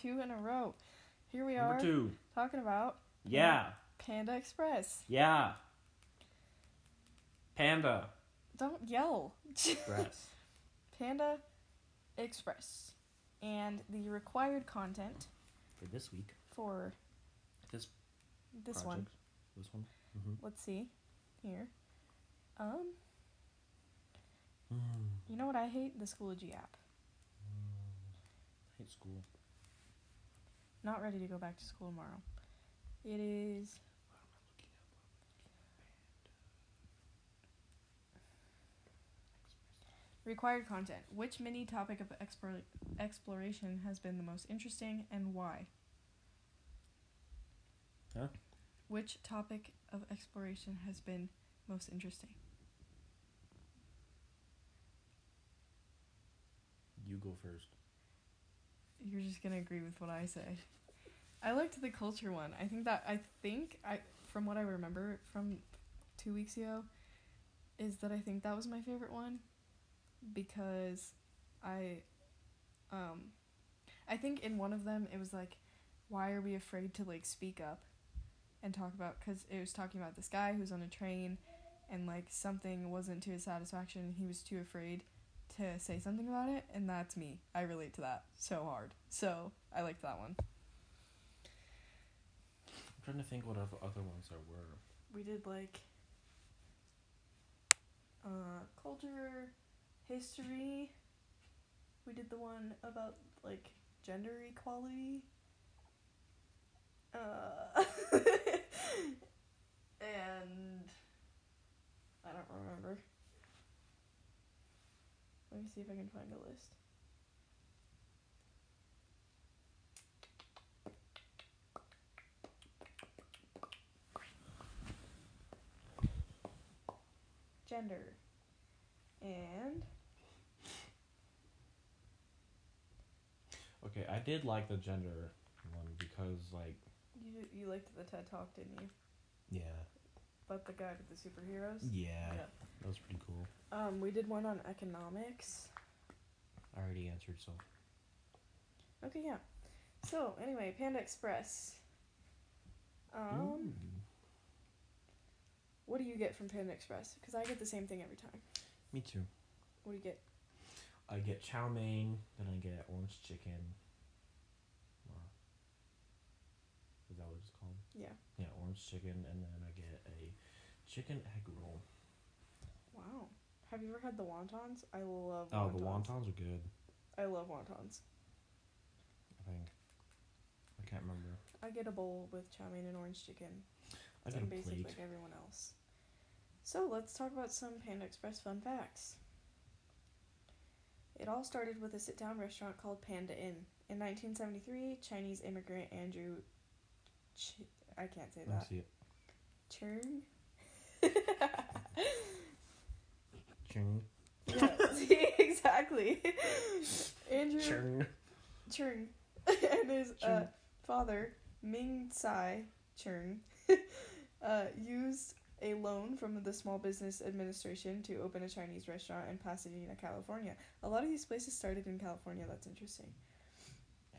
two in a row. Here we Number are two. talking about Yeah. Panda Express. Yeah. Panda. Don't yell. Express. Panda Express. And the required content For this week. for This this one. This one. Mm-hmm. Let's see. Here. Um, Mm. you know what I hate? The Schoology app. I hate school. Not ready to go back to school tomorrow. It is required content. Which mini topic of explore- exploration has been the most interesting and why? Huh? Which topic of exploration has been most interesting? You go first. You're just gonna agree with what I say. I liked the culture one. I think that I think I from what I remember from two weeks ago is that I think that was my favorite one because I um I think in one of them it was like why are we afraid to like speak up and talk about cuz it was talking about this guy who's on a train and like something wasn't to his satisfaction and he was too afraid to say something about it and that's me. I relate to that so hard. So, I liked that one. I'm trying to think what other other ones there were. We did like uh culture, history. We did the one about like gender equality. Uh and I don't remember. Let me see if I can find a list. Gender. And Okay, I did like the gender one because like you you liked the TED Talk, didn't you? yeah. About the guy with the superheroes. Yeah. Yeah. That was pretty cool. Um, we did one on economics. I already answered so. Okay, yeah. So anyway, Panda Express. Um, Ooh. what do you get from Panda Express? Because I get the same thing every time. Me too. What do you get? I get chow mein, then I get orange chicken. Is that what it's called? Yeah. Yeah, orange chicken, and then I chicken egg roll. Wow. Have you ever had the wontons? I love. Oh, the wontons are good. I love wontons. I think. I can't remember. I get a bowl with chow mein and orange chicken. I get I'm a basic plate. like everyone else. So let's talk about some Panda Express fun facts. It all started with a sit down restaurant called Panda Inn. In 1973, Chinese immigrant Andrew. Ch- I can't say that. I see it. Churn? Yeah, see, exactly. Andrew Ching. Churn and his uh, father, Ming Tsai Churn, uh, used a loan from the Small Business Administration to open a Chinese restaurant in Pasadena, California. A lot of these places started in California. That's interesting.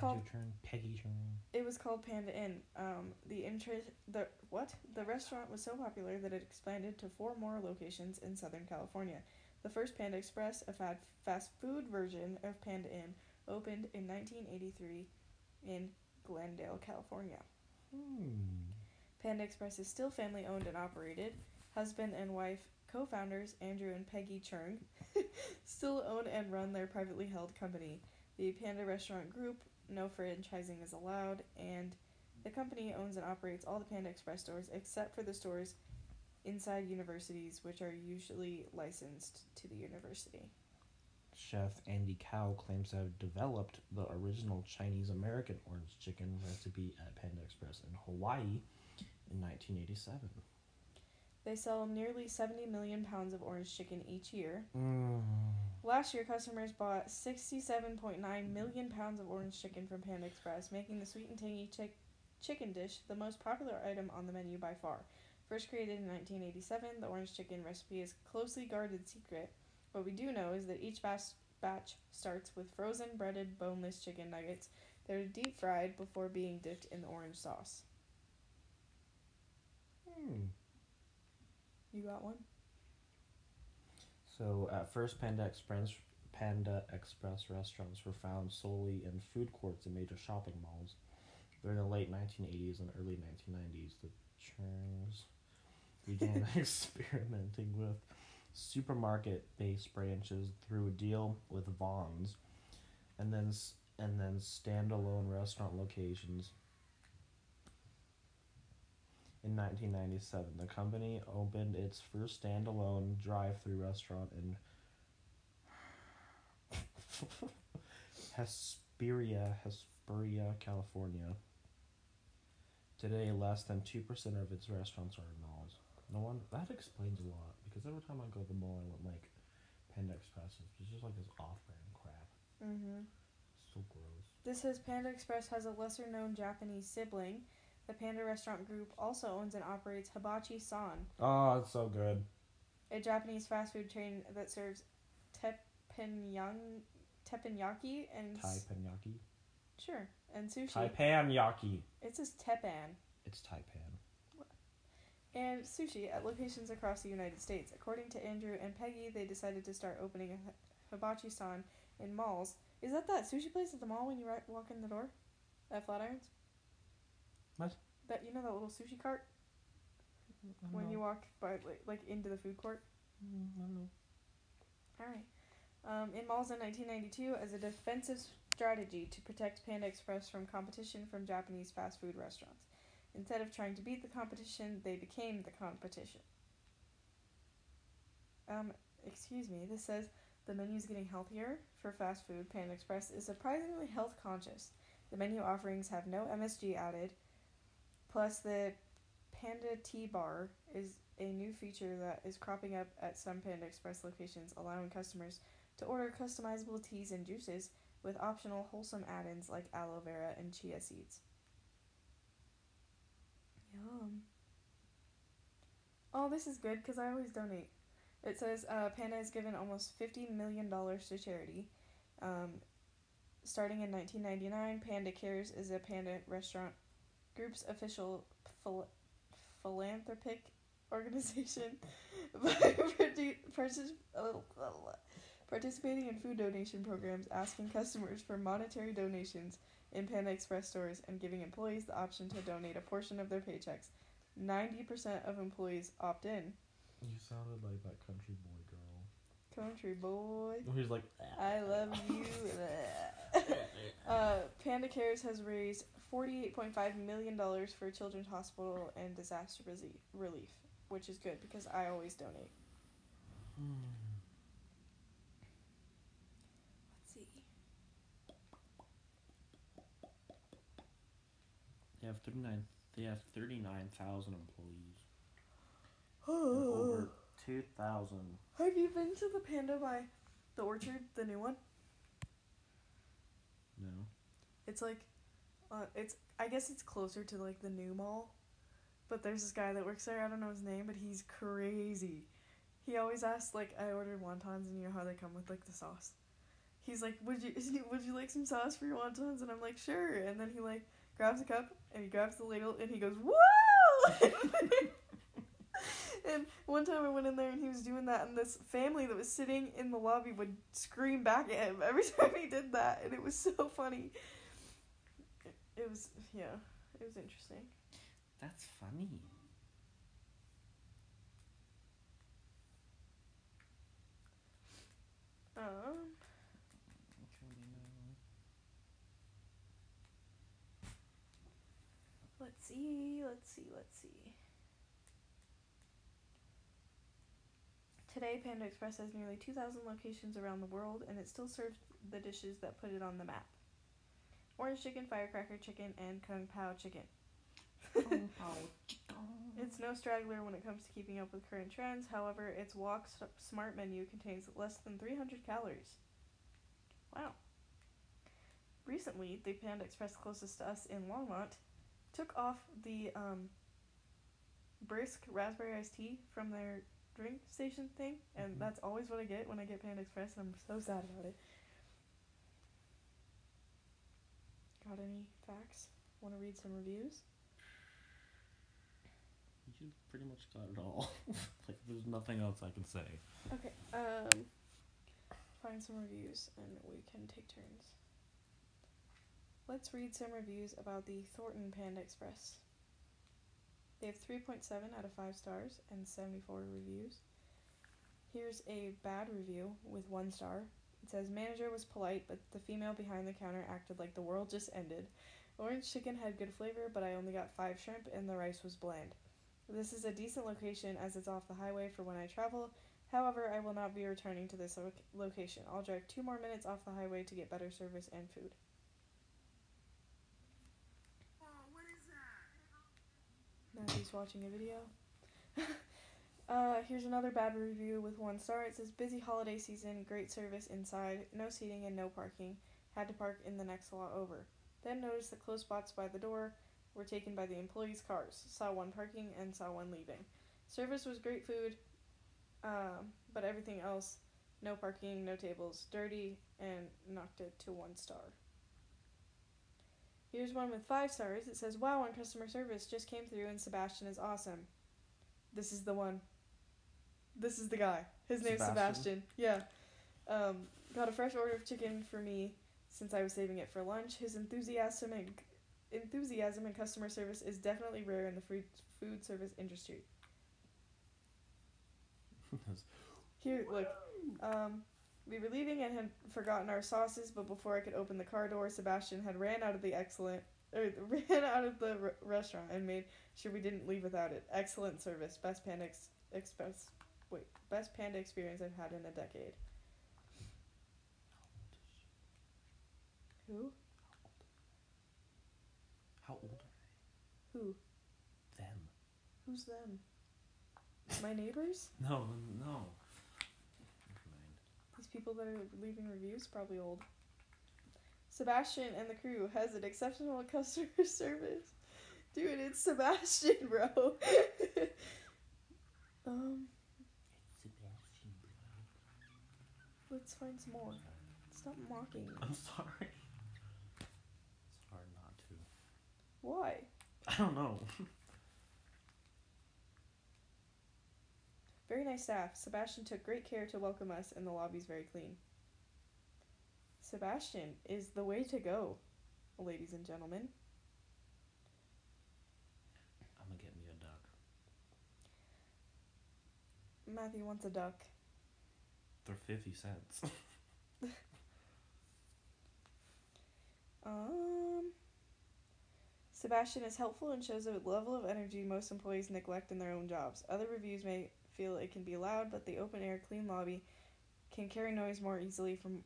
Called- Churn. Peggy Churn. It was called Panda Inn. Um, the interest, the what? The restaurant was so popular that it expanded to four more locations in Southern California. The first Panda Express, a fad fast food version of Panda Inn, opened in 1983 in Glendale, California. Hmm. Panda Express is still family owned and operated. Husband and wife co founders Andrew and Peggy Chung still own and run their privately held company. The Panda Restaurant Group, no franchising is allowed, and the company owns and operates all the Panda Express stores except for the stores inside universities, which are usually licensed to the university. Chef Andy Kao claims to have developed the original Chinese American orange chicken recipe at Panda Express in Hawaii in 1987. They sell nearly 70 million pounds of orange chicken each year. Mm. Last year, customers bought 67.9 million pounds of orange chicken from Panda Express, making the sweet and tangy chick- chicken dish the most popular item on the menu by far. First created in 1987, the orange chicken recipe is a closely guarded secret. What we do know is that each batch, batch starts with frozen breaded boneless chicken nuggets that are deep fried before being dipped in the orange sauce. Hmm. You got one? So at first, Panda Express Panda Express restaurants were found solely in food courts in major shopping malls. During the late 1980s and early 1990s, the Churns began experimenting with supermarket-based branches through a deal with Vons, and then and then standalone restaurant locations. In 1997, the company opened its first standalone drive-through restaurant in Hesperia, Hesperia, California. Today, less than 2% of its restaurants are in malls. No one, that explains a lot because every time I go to the mall, I want like Panda Express. It's just like this off brand crap. Mm-hmm. It's so gross. This says Panda Express has a lesser known Japanese sibling. The Panda Restaurant Group also owns and operates Hibachi San, Oh, it's so good. a Japanese fast food chain that serves teppanyaki, teppanyaki and Taipanyaki. sure and sushi. Taipanyaki. It says teppan It's Taipan. and sushi at locations across the United States. According to Andrew and Peggy, they decided to start opening a hibachi san in malls. Is that that sushi place at the mall when you walk in the door? At Flatirons? What? That you know that little sushi cart when you walk by like, like into the food court. I don't know. All right. Um, in malls in 1992 as a defensive strategy to protect Panda Express from competition from Japanese fast food restaurants. Instead of trying to beat the competition, they became the competition. Um, excuse me. This says the menu is getting healthier for fast food. Panda Express is surprisingly health conscious. The menu offerings have no MSG added. Plus, the Panda Tea Bar is a new feature that is cropping up at some Panda Express locations, allowing customers to order customizable teas and juices with optional wholesome add ins like aloe vera and chia seeds. Yum. Oh, this is good because I always donate. It says uh, Panda has given almost $50 million to charity. Um, starting in 1999, Panda Cares is a Panda restaurant group's official phil- philanthropic organization by parti- partic- uh, participating in food donation programs, asking customers for monetary donations in Panda Express stores, and giving employees the option to donate a portion of their paychecks. 90% of employees opt in. You sounded like that country boy girl. Country boy, Who's like, ah, I ah, love ah. you. Uh, Panda Cares has raised $48.5 million for Children's Hospital and disaster resi- relief, which is good because I always donate. Let's see. They have thirty nine. They have thirty nine thousand employees. And over two thousand. Have you been to the Panda by the Orchard, the new one? No. It's like, uh, it's I guess it's closer to like the new mall, but there's this guy that works there. I don't know his name, but he's crazy. He always asks like, I ordered wontons, and you know how they come with like the sauce. He's like, would you would you like some sauce for your wontons? And I'm like, sure. And then he like grabs a cup and he grabs the ladle and he goes, whoa. and one time I went in there and he was doing that, and this family that was sitting in the lobby would scream back at him every time he did that, and it was so funny. It, was yeah, it was interesting. That's funny. Um, let's see, let's see, let's see. Today, Panda Express has nearly 2,000 locations around the world, and it still serves the dishes that put it on the map. Orange chicken, firecracker chicken, and kung pao chicken. It's no straggler when it comes to keeping up with current trends. However, its Wok Smart menu contains less than 300 calories. Wow. Recently, the Panda Express closest to us in Longmont took off the um, brisk raspberry iced tea from their drink station thing, and Mhm. that's always what I get when I get Panda Express, and I'm so sad about it. Got any facts? Want to read some reviews? You pretty much got it all. like, there's nothing else I can say. Okay. Um, find some reviews and we can take turns. Let's read some reviews about the Thornton Panda Express. They have 3.7 out of 5 stars and 74 reviews. Here's a bad review with 1 star. It says manager was polite, but the female behind the counter acted like the world just ended. Orange chicken had good flavor, but I only got 5 shrimp and the rice was bland. This is a decent location as it's off the highway for when I travel. However, I will not be returning to this lo- location. I'll drive 2 more minutes off the highway to get better service and food. Matthew's watching a video. uh, here's another bad review with one star. It says busy holiday season, great service inside, no seating and no parking. Had to park in the next lot over. Then noticed the close spots by the door were taken by the employees' cars. Saw one parking and saw one leaving. Service was great food, um, but everything else, no parking, no tables, dirty, and knocked it to one star. Here's one with five stars. It says, Wow, on customer service just came through and Sebastian is awesome. This is the one. This is the guy. His name's Sebastian? Sebastian. Yeah. Um, got a fresh order of chicken for me since I was saving it for lunch. His enthusiasm and enthusiasm and customer service is definitely rare in the food food service industry. Here, look. Um, we were leaving and had forgotten our sauces, but before I could open the car door, Sebastian had ran out of the excellent, or ran out of the r- restaurant and made sure we didn't leave without it. Excellent service, best panda ex- express, wait, best panda experience I've had in a decade. Who? How old are they? Who? Them. Who's them? My neighbors? No, no. Never mind. These people that are leaving reviews probably old. Sebastian and the crew has an exceptional customer service. Dude, it's Sebastian, bro. um, Sebastian. Let's find some more. Stop mocking me. I'm sorry. It's hard not to. Why? I don't know. Very nice staff. Sebastian took great care to welcome us, and the lobby's very clean. Sebastian is the way to go, ladies and gentlemen. I'm gonna get me a duck. Matthew wants a duck. They're 50 cents. Um, Sebastian is helpful and shows a level of energy most employees neglect in their own jobs. Other reviews may feel it can be loud, but the open air, clean lobby can carry noise more easily from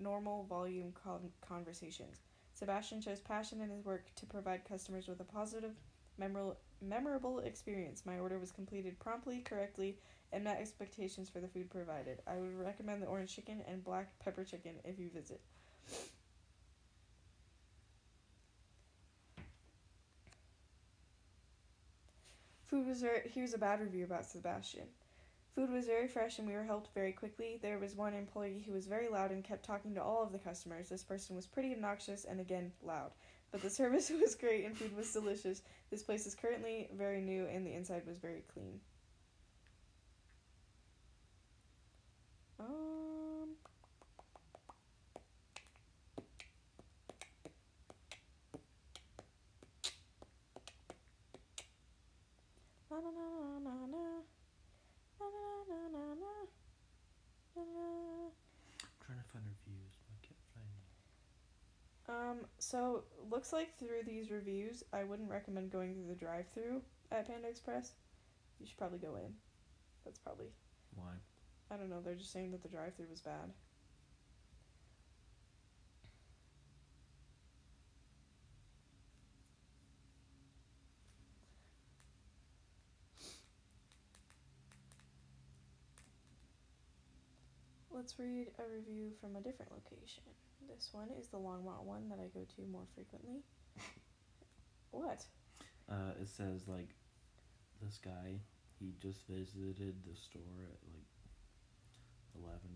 normal volume con- conversations. Sebastian shows passion in his work to provide customers with a positive, memorable, memorable experience. My order was completed promptly, correctly, and met expectations for the food provided. I would recommend the orange chicken and black pepper chicken if you visit. Food was very. Here's a bad review about Sebastian. Food was very fresh and we were helped very quickly. There was one employee who was very loud and kept talking to all of the customers. This person was pretty obnoxious and again loud. But the service was great and food was delicious. This place is currently very new and the inside was very clean. Um. Na na na na na na. Na na na na. I'm trying to find reviews, but I can't find. Um, so looks like through these reviews, I wouldn't recommend going through the drive-through at Panda Express. You should probably go in. That's probably Why? I don't know. They're just saying that the drive-through was bad. Let's read a review from a different location. This one is the Longmont one that I go to more frequently. what? Uh, it says like this guy he just visited the store at like 11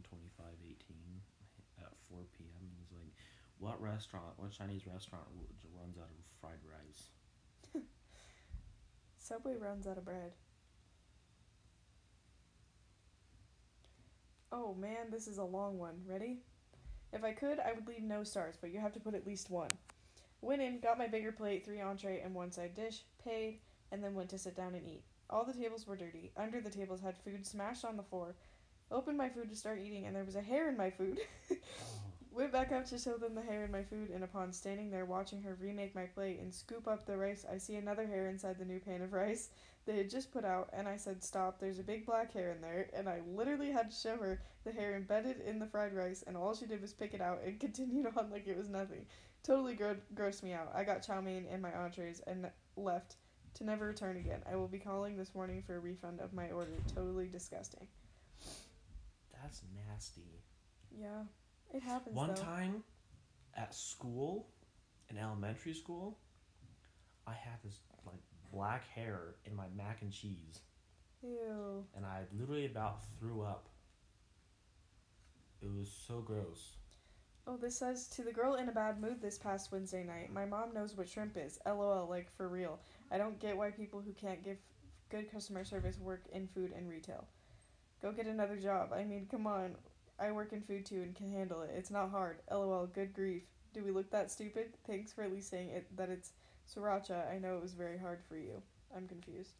25 18 at 4 p.m and he's like What restaurant, what Chinese restaurant runs out of fried rice? Subway runs out of bread. Oh man, this is a long one. Ready? If I could, I would leave no stars, but you have to put at least one. Went in, got my bigger plate, three entree and one side dish, paid, and then went to sit down and eat. All the tables were dirty. Under the tables had food smashed on the floor. Opened my food to start eating, and there was a hair in my food. Went back up to show them the hair in my food, and upon standing there watching her remake my plate and scoop up the rice, I see another hair inside the new pan of rice they had just put out, and I said, Stop, there's a big black hair in there, and I literally had to show her the hair embedded in the fried rice, and all she did was pick it out and continued on like it was nothing. Totally gro- grossed me out. I got chow mein and my entrees and left to never return again. I will be calling this morning for a refund of my order. Totally disgusting. That's nasty. Yeah, it happens. One though. time at school, in elementary school, I had this like black hair in my mac and cheese, Ew. and I literally about threw up. It was so gross. Oh, this says to the girl in a bad mood this past Wednesday night. My mom knows what shrimp is. LOL, like for real. I don't get why people who can't give good customer service work in food and retail. Go get another job. I mean, come on. I work in food too and can handle it. It's not hard. LOL, good grief. Do we look that stupid? Thanks for at least saying it that it's sriracha. I know it was very hard for you. I'm confused.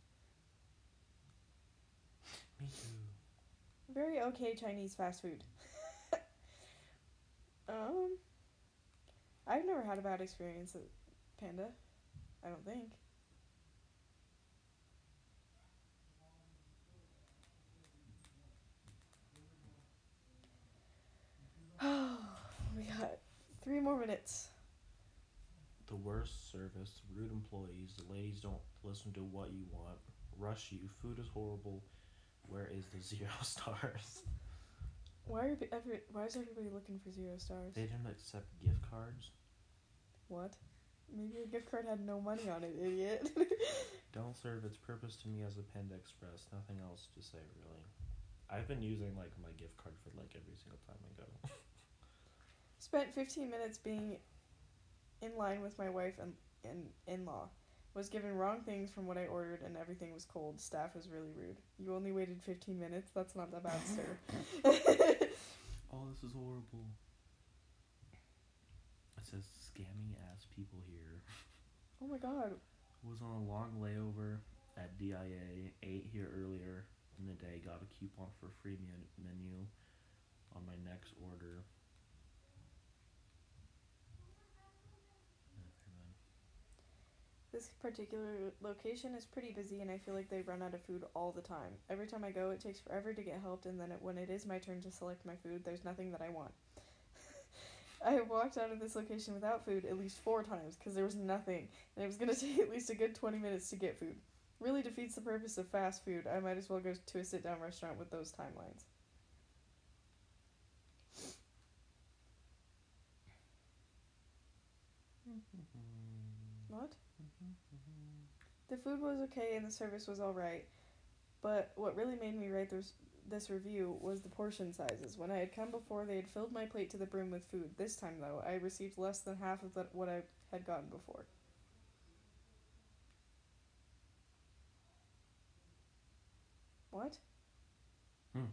Me too. Very okay Chinese fast food. um, I've never had a bad experience at Panda. I don't think. we got more minutes. The worst service, rude employees, the ladies don't listen to what you want, rush you, food is horrible. Where is the zero stars? Why are every, Why is everybody looking for zero stars? They didn't accept gift cards. What? Maybe your gift card had no money on it, idiot. Don't serve its purpose to me as a Panda Express. Nothing else to say, really. I've been using like my gift card for like every single time I go. Spent 15 minutes being in line with my wife and, and in law. Was given wrong things from what I ordered and everything was cold. Staff was really rude. You only waited 15 minutes? That's not that bad, sir. oh, this is horrible. It says scamming ass people here. oh my god. Was on a long layover at DIA. Ate here earlier in the day. Got a coupon for free menu on my next order. Never mind. This particular location is pretty busy and I feel like they run out of food all the time. Every time I go, it takes forever to get helped, and then it, when it is my turn to select my food, there's nothing that I want. I have walked out of this location without food at least four times because there was nothing, and it was going to take at least a good 20 minutes to get food. Really defeats the purpose of fast food. I might as well go to a sit down restaurant with those timelines. What? The food was okay and the service was alright, but what really made me write this, this review was the portion sizes. When I had come before, they had filled my plate to the brim with food. This time, though, I received less than half of the, what I had gotten before. What? Hmm.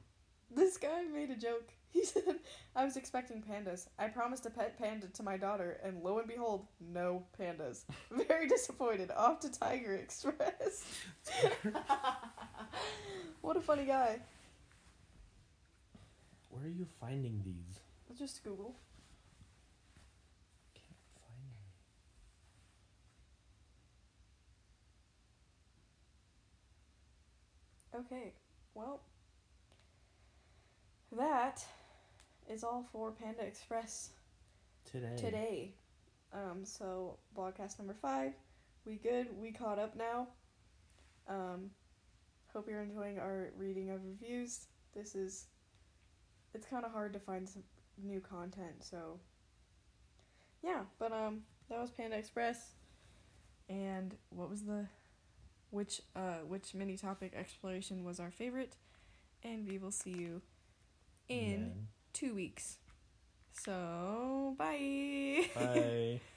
This guy made a joke. He said, I was expecting pandas. I promised a pet panda to my daughter, and lo and behold, no pandas. Very disappointed. Off to Tiger Express. what a funny guy. Where are you finding these? Just Google. Can't find them. Okay, well, that is all for Panda Express Today. today. Um, so broadcast number five, we good. We caught up now. Um, hope you're enjoying our reading of reviews. This is, it's kind of hard to find some new content, so yeah. But um, that was Panda Express, and what was the, which uh which mini topic exploration was our favorite, and we will see you in Men. two weeks. So, bye. Bye.